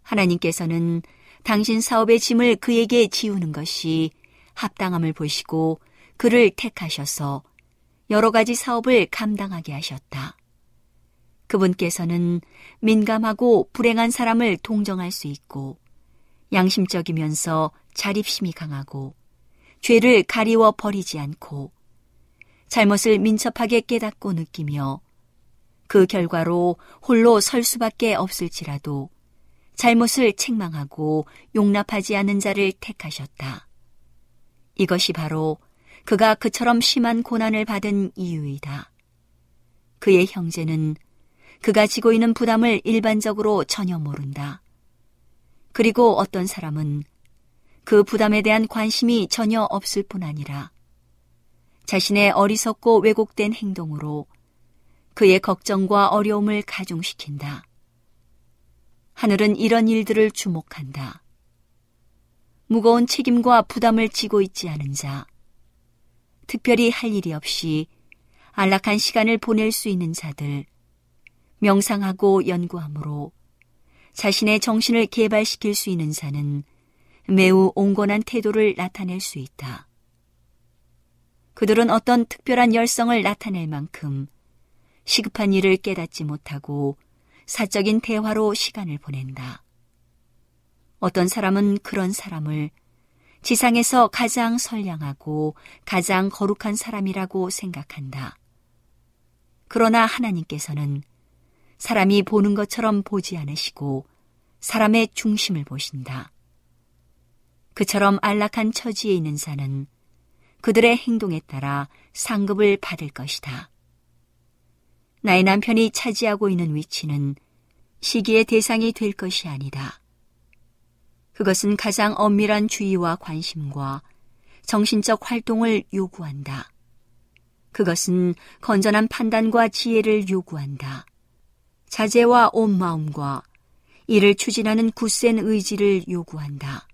하나님께서는 당신 사업의 짐을 그에게 지우는 것이 합당함을 보시고 그를 택하셔서 여러 가지 사업을 감당하게 하셨다. 그분께서는 민감하고 불행한 사람을 동정할 수 있고 양심적이면서 자립심이 강하고 죄를 가리워 버리지 않고 잘못을 민첩하게 깨닫고 느끼며 그 결과로 홀로 설 수밖에 없을지라도 잘못을 책망하고 용납하지 않는 자를 택하셨다. 이것이 바로 그가 그처럼 심한 고난을 받은 이유이다. 그의 형제는 그가 지고 있는 부담을 일반적으로 전혀 모른다. 그리고 어떤 사람은 그 부담에 대한 관심이 전혀 없을 뿐 아니라 자신의 어리석고 왜곡된 행동으로 그의 걱정과 어려움을 가중시킨다. 하늘은 이런 일들을 주목한다. 무거운 책임과 부담을 지고 있지 않은 자, 특별히 할 일이 없이 안락한 시간을 보낼 수 있는 자들, 명상하고 연구함으로 자신의 정신을 개발시킬 수 있는 자는 매우 온건한 태도를 나타낼 수 있다. 그들은 어떤 특별한 열성을 나타낼 만큼 시급한 일을 깨닫지 못하고 사적인 대화로 시간을 보낸다. 어떤 사람은 그런 사람을 지상에서 가장 선량하고 가장 거룩한 사람이라고 생각한다. 그러나 하나님께서는 사람이 보는 것처럼 보지 않으시고 사람의 중심을 보신다. 그처럼 안락한 처지에 있는 자는 그들의 행동에 따라 상급을 받을 것이다. 나의 남편이 차지하고 있는 위치는 시기의 대상이 될 것이 아니다. 그것은 가장 엄밀한 주의와 관심과 정신적 활동을 요구한다. 그것은 건전한 판단과 지혜를 요구한다. 자제와 온 마음과 이를 추진하는 굳센 의지를 요구한다.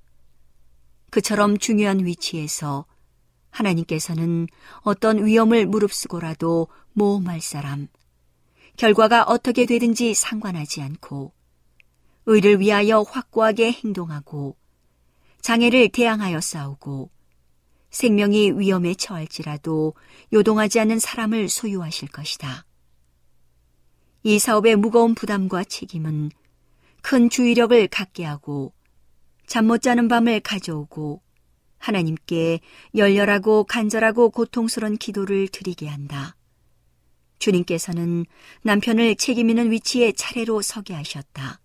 그처럼 중요한 위치에서 하나님께서는 어떤 위험을 무릅쓰고라도 모험할 사람, 결과가 어떻게 되든지 상관하지 않고 의를 위하여 확고하게 행동하고 장애를 대항하여 싸우고 생명이 위험에 처할지라도 요동하지 않는 사람을 소유하실 것이다. 이 사업의 무거운 부담과 책임은 큰 주의력을 갖게 하고 잠 못 자는 밤을 가져오고 하나님께 열렬하고 간절하고 고통스러운 기도를 드리게 한다. 주님께서는 남편을 책임 있는 위치에 차례로 서게 하셨다.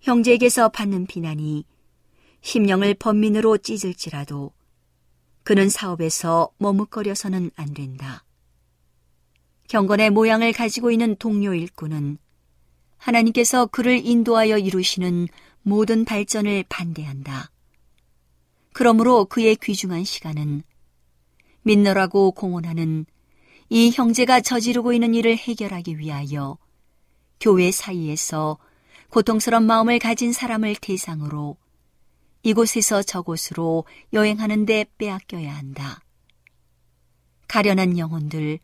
형제에게서 받는 비난이 심령을 번민으로 찢을지라도 그는 사업에서 머뭇거려서는 안 된다. 경건의 모양을 가지고 있는 동료 일꾼은 하나님께서 그를 인도하여 이루시는 모든 발전을 반대한다. 그러므로 그의 귀중한 시간은 믿노라고 공언하는 이 형제가 저지르고 있는 일을 해결하기 위하여 교회 사이에서 고통스러운 마음을 가진 사람을 대상으로 이곳에서 저곳으로 여행하는데 빼앗겨야 한다. 가련한 영혼들,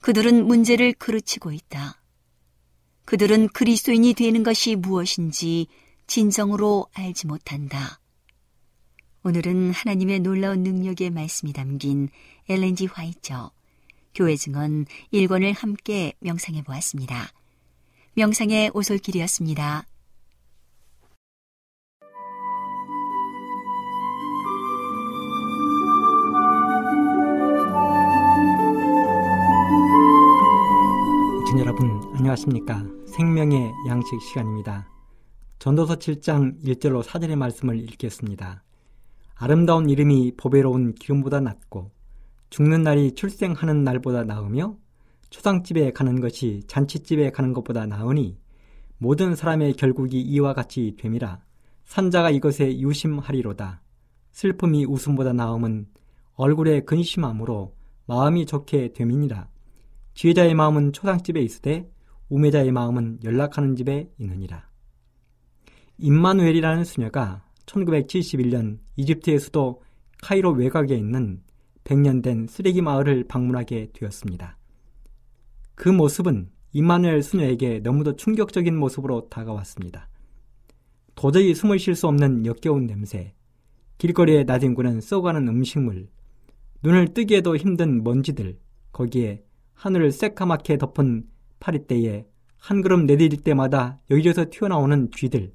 그들은 문제를 그르치고 있다. 그들은 그리스도인이 되는 것이 무엇인지 진정으로 알지 못한다. 오늘은 하나님의 놀라운 능력의 말씀이 담긴 엘렌지 화이처 교회 증언 1권을 함께 명상해 보았습니다. 명상의 오솔길이었습니다. 진 여러분 안녕하십니까? 생명의 양식 시간입니다. 전도서 7장 1절로 4절의 말씀을 읽겠습니다. 아름다운 이름이 보배로운 기름보다 낫고 죽는 날이 출생하는 날보다 나으며 초상집에 가는 것이 잔치집에 가는 것보다 나으니 모든 사람의 결국이 이와 같이 됨이라 산자가 이것에 유심하리로다. 슬픔이 웃음보다 나음은 얼굴에 근심함으로 마음이 좋게 됨이니라. 지혜자의 마음은 초상집에 있으되 우매자의 마음은 연락하는 집에 있느니라. 임마누엘이라는 수녀가 1971년 이집트의 수도 카이로 외곽에 있는 100년 된 쓰레기 마을을 방문하게 되었습니다. 그 모습은 이마누엘 수녀에게 너무도 충격적인 모습으로 다가왔습니다. 도저히 숨을 쉴 수 없는 역겨운 냄새, 길거리에 나뒹구는 썩어가는 음식물, 눈을 뜨기에도 힘든 먼지들, 거기에 하늘을 새까맣게 덮은 파리떼에 한 걸음 내디딜 때마다 여기저기서 튀어나오는 쥐들,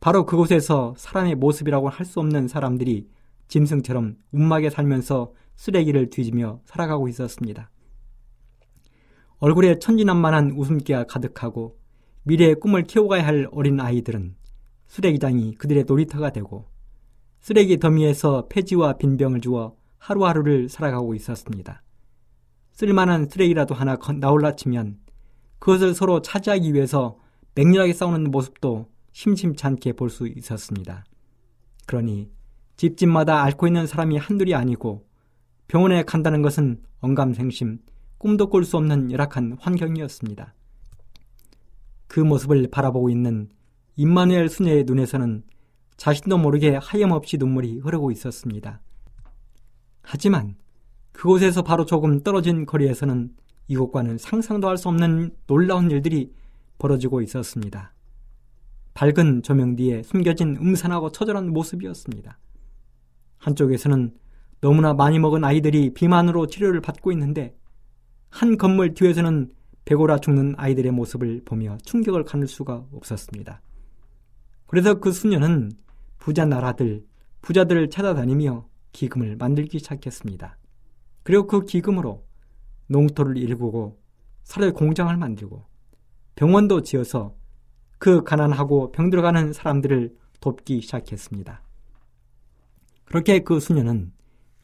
바로 그곳에서 사람의 모습이라고 할 수 없는 사람들이 짐승처럼 운막에 살면서 쓰레기를 뒤지며 살아가고 있었습니다. 얼굴에 천진난만한 웃음기가 가득하고 미래의 꿈을 키워가야 할 어린 아이들은 쓰레기장이 그들의 놀이터가 되고 쓰레기 더미에서 폐지와 빈병을 주어 하루하루를 살아가고 있었습니다. 쓸만한 쓰레기라도 하나 나올라 치면 그것을 서로 차지하기 위해서 맹렬하게 싸우는 모습도 심심찮게 볼 수 있었습니다. 그러니 집집마다 앓고 있는 사람이 한둘이 아니고 병원에 간다는 것은 언감생심, 꿈도 꿀 수 없는 열악한 환경이었습니다. 그 모습을 바라보고 있는 임마누엘 수녀의 눈에서는 자신도 모르게 하염없이 눈물이 흐르고 있었습니다. 하지만 그곳에서 바로 조금 떨어진 거리에서는 이곳과는 상상도 할 수 없는 놀라운 일들이 벌어지고 있었습니다. 밝은 조명 뒤에 숨겨진 음산하고 처절한 모습이었습니다. 한쪽에서는 너무나 많이 먹은 아이들이 비만으로 치료를 받고 있는데 한 건물 뒤에서는 배고라 죽는 아이들의 모습을 보며 충격을 가눌 수가 없었습니다. 그래서 그 수녀는 부자 나라들, 부자들을 찾아다니며 기금을 만들기 시작했습니다. 그리고 그 기금으로 농토를 일구고 사료 공장을 만들고 병원도 지어서 그 가난하고 병들어가는 사람들을 돕기 시작했습니다. 그렇게 그 수녀는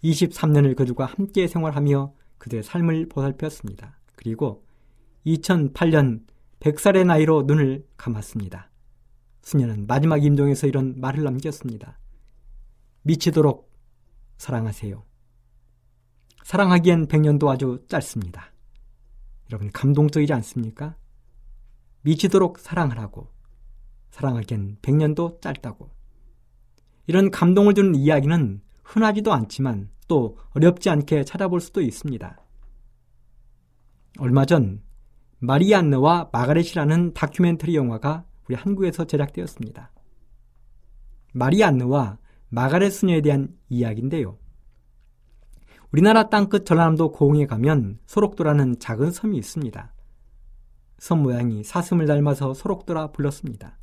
23년을 그들과 함께 생활하며 그들의 삶을 보살폈습니다. 그리고 2008년 100살의 나이로 눈을 감았습니다. 수녀는 마지막 임종에서 이런 말을 남겼습니다. 미치도록 사랑하세요. 사랑하기엔 100년도 아주 짧습니다. 여러분 감동적이지 않습니까? 미치도록 사랑하라고. 사랑하기엔 100년도 짧다고. 이런 감동을 주는 이야기는 흔하지도 않지만 또 어렵지 않게 찾아볼 수도 있습니다. 얼마 전 마리안느와 마가렛이라는 다큐멘터리 영화가 우리 한국에서 제작되었습니다. 마리안느와 마가렛 수녀에 대한 이야기인데요. 우리나라 땅끝 전라남도 고흥에 가면 소록도라는 작은 섬이 있습니다. 섬 모양이 사슴을 닮아서 소록도라 불렀습니다.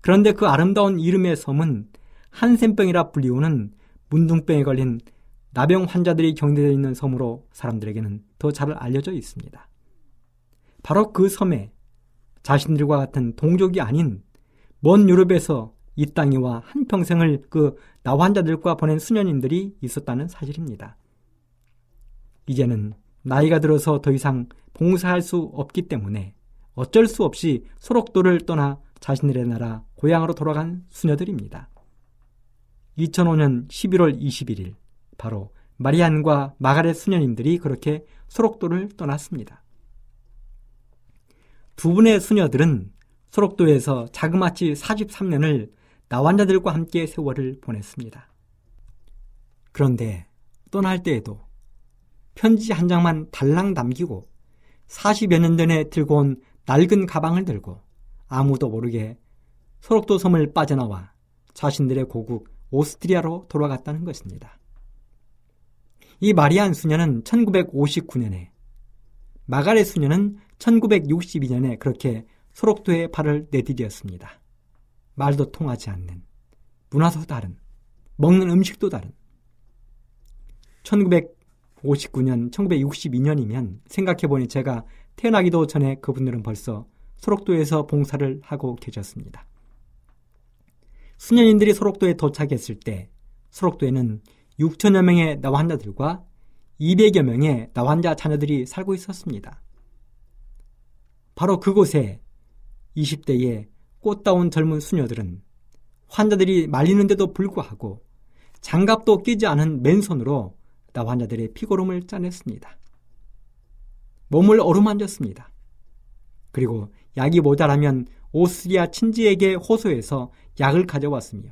그런데 그 아름다운 이름의 섬은 한센병이라 불리우는 문둥병에 걸린 나병 환자들이 격리되어 있는 섬으로 사람들에게는 더 잘 알려져 있습니다. 바로 그 섬에 자신들과 같은 동족이 아닌 먼 유럽에서 이 땅에 와 한평생을 그 나환자들과 보낸 수녀님들이 있었다는 사실입니다. 이제는 나이가 들어서 더 이상 봉사할 수 없기 때문에 어쩔 수 없이 소록도를 떠나 자신들의 나라 고향으로 돌아간 수녀들입니다. 2005년 11월 21일 바로 마리안과 마가렛 수녀님들이 그렇게 소록도를 떠났습니다. 두 분의 수녀들은 소록도에서 자그마치 43년을 나환자들과 함께 세월을 보냈습니다. 그런데 떠날 때에도 편지 한 장만 달랑 남기고 40여 년 전에 들고 온 낡은 가방을 들고 아무도 모르게 소록도 섬을 빠져나와 자신들의 고국 오스트리아로 돌아갔다는 것입니다. 이 마리안 수녀는 1959년에 마가렛 수녀는 1962년에 그렇게 소록도에 발을 내디뎠습니다. 말도 통하지 않는 문화도 다른 먹는 음식도 다른 1959년 1962년이면 생각해보니 제가 태어나기도 전에 그분들은 벌써 소록도에서 봉사를 하고 계셨습니다. 수년인들이 소록도에 도착했을 때 소록도에는 6천여 명의 나환자들과 200여 명의 나환자 자녀들이 살고 있었습니다. 바로 그곳에 20대의 꽃다운 젊은 수녀들은 환자들이 말리는데도 불구하고 장갑도 끼지 않은 맨손으로 나환자들의 피고름을 짜냈습니다. 몸을 어루만졌습니다. 그리고 약이 모자라면 오스리아 친지에게 호소해서 약을 가져왔으며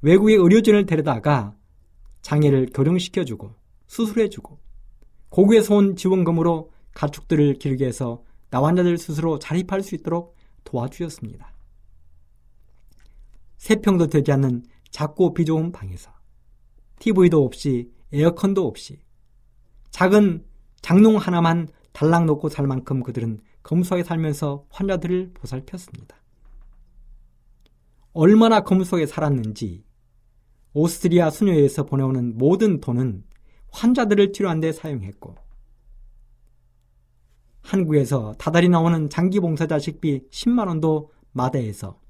외국의 의료진을 데려다가 장애를 교령시켜주고 수술해주고 고국에서 온 지원금으로 가축들을 기르게 해서 나 환자들 스스로 자립할 수 있도록 도와주셨습니다. 세 평도 되지 않는 작고 비좁은 방에서 TV도 없이 에어컨도 없이 작은 장롱 하나만 달랑 놓고 살 만큼 그들은 검소하게 살면서 환자들을 보살폈습니다. 얼마나 검소하게 살았는지 오스트리아 수녀에서 보내오는 모든 돈은 환자들을 치료한 데 사용했고 한국에서 다달이 나오는 장기 봉사자 식비 10만 원도 마다에서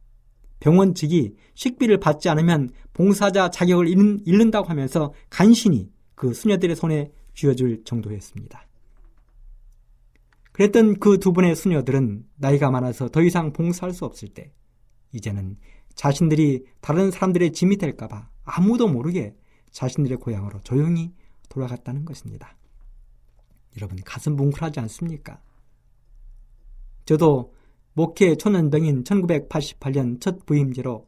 병원 측이 식비를 받지 않으면 봉사자 자격을 잃는, 다고 하면서 간신히 그 수녀들의 손에 쥐어줄 정도였습니다. 그랬던 그 두 분의 수녀들은 나이가 많아서 더 이상 봉사할 수 없을 때 이제는 자신들이 다른 사람들의 짐이 될까봐 아무도 모르게 자신들의 고향으로 조용히 돌아갔다는 것입니다. 여러분 가슴 뭉클하지 않습니까? 저도 목회 초년병인 1988년 첫 부임제로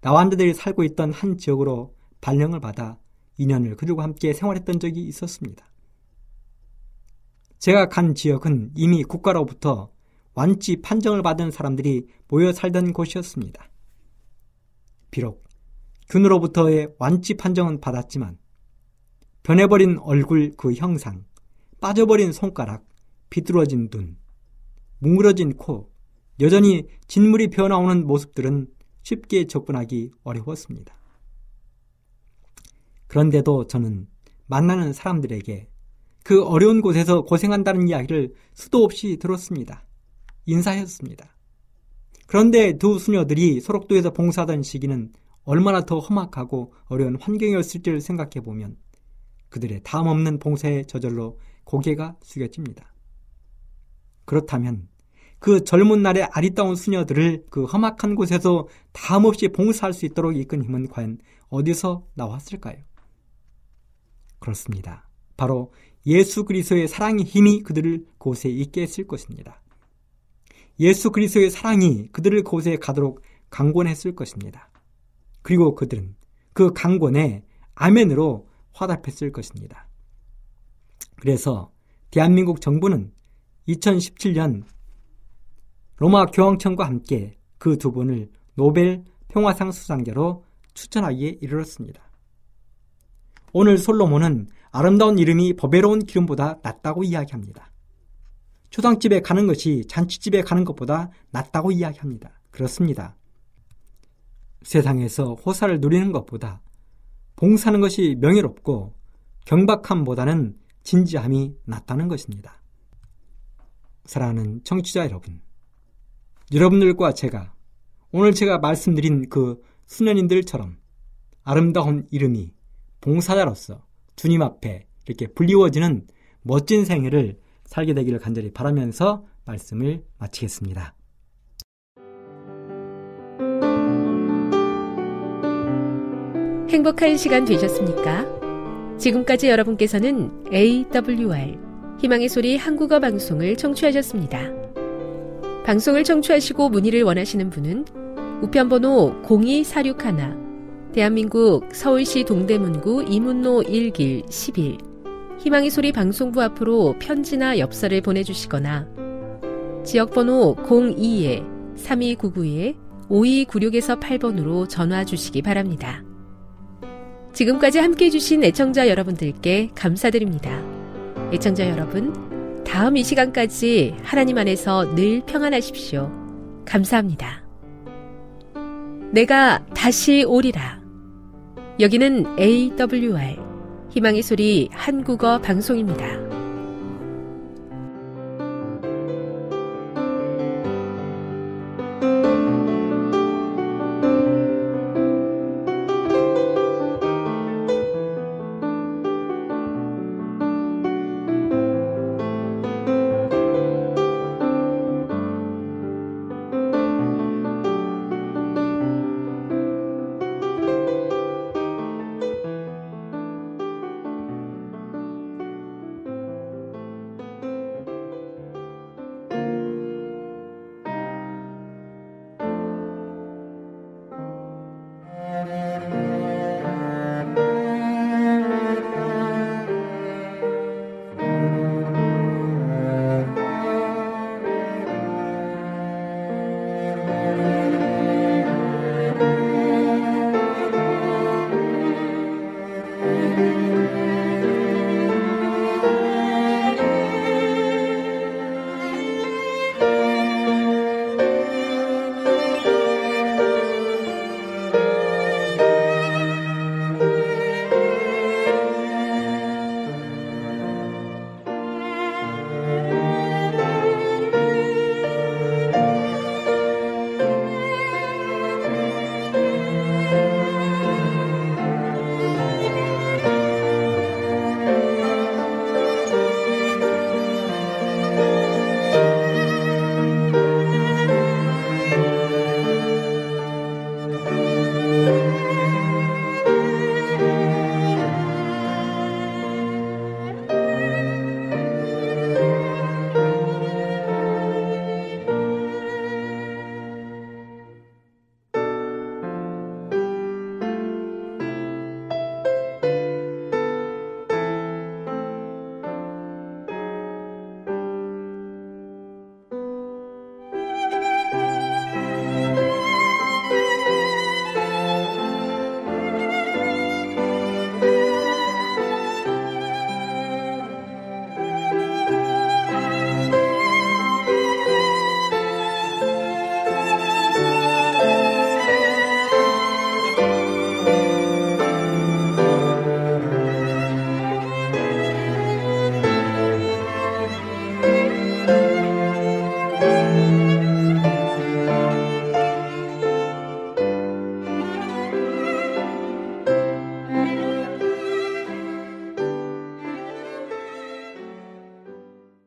나완자들이 살고 있던 한 지역으로 발령을 받아 2년을 그들과 함께 생활했던 적이 있었습니다. 제가 간 지역은 이미 국가로부터 완치 판정을 받은 사람들이 모여 살던 곳이었습니다. 비록 균으로부터의 완치 판정은 받았지만 변해버린 얼굴 그 형상, 빠져버린 손가락, 비뚤어진 눈, 뭉그러진 코, 여전히 진물이 변나오는 모습들은 쉽게 접근하기 어려웠습니다. 그런데도 저는 만나는 사람들에게 그 어려운 곳에서 고생한다는 이야기를 수도 없이 들었습니다. 인사했습니다. 그런데 두 수녀들이 소록도에서 봉사하던 시기는 얼마나 더 험악하고 어려운 환경이었을지를 생각해 보면 그들의 다음 없는 봉사에 저절로 고개가 숙여집니다. 그렇다면 그 젊은 날의 아리따운 수녀들을 그 험악한 곳에서 다음 없이 봉사할 수 있도록 이끈 힘은 과연 어디서 나왔을까요? 그렇습니다. 바로 예수 그리스도의 사랑의 힘이 그들을 곳에 있게 했을 것입니다. 예수 그리스도의 사랑이 그들을 곳에 가도록 강권했을 것입니다. 그리고 그들은 그 강권에 아멘으로 화답했을 것입니다. 그래서 대한민국 정부는 2017년 로마 교황청과 함께 그 두 분을 노벨 평화상 수상자로 추천하기에 이르렀습니다. 오늘 솔로몬은 아름다운 이름이 법외로운 기름보다 낫다고 이야기합니다. 초상집에 가는 것이 잔치집에 가는 것보다 낫다고 이야기합니다. 그렇습니다. 세상에서 호사를 누리는 것보다 봉사하는 것이 명예롭고 경박함보다는 진지함이 낫다는 것입니다. 사랑하는 청취자 여러분, 여러분들과 제가 오늘 제가 말씀드린 그 수녀님들처럼 아름다운 이름이 봉사자로서 주님 앞에 이렇게 불리워지는 멋진 생애를 살게 되기를 간절히 바라면서 말씀을 마치겠습니다. 행복한 시간 되셨습니까? 지금까지 여러분께서는 AWR 희망의 소리 한국어 방송을 청취하셨습니다. 방송을 청취하시고 문의를 원하시는 분은 우편번호 02461 대한민국 서울시 동대문구 이문로 1길 11 희망의 소리 방송부 앞으로 편지나 엽서를 보내주시거나 지역번호 02-3299-5296에서 8번으로 전화 주시기 바랍니다. 지금까지 함께 해주신 애청자 여러분들께 감사드립니다. 애청자 여러분, 다음 이 시간까지 하나님 안에서 늘 평안하십시오. 감사합니다. 내가 다시 오리라. 여기는 AWR, 희망의 소리 한국어 방송입니다.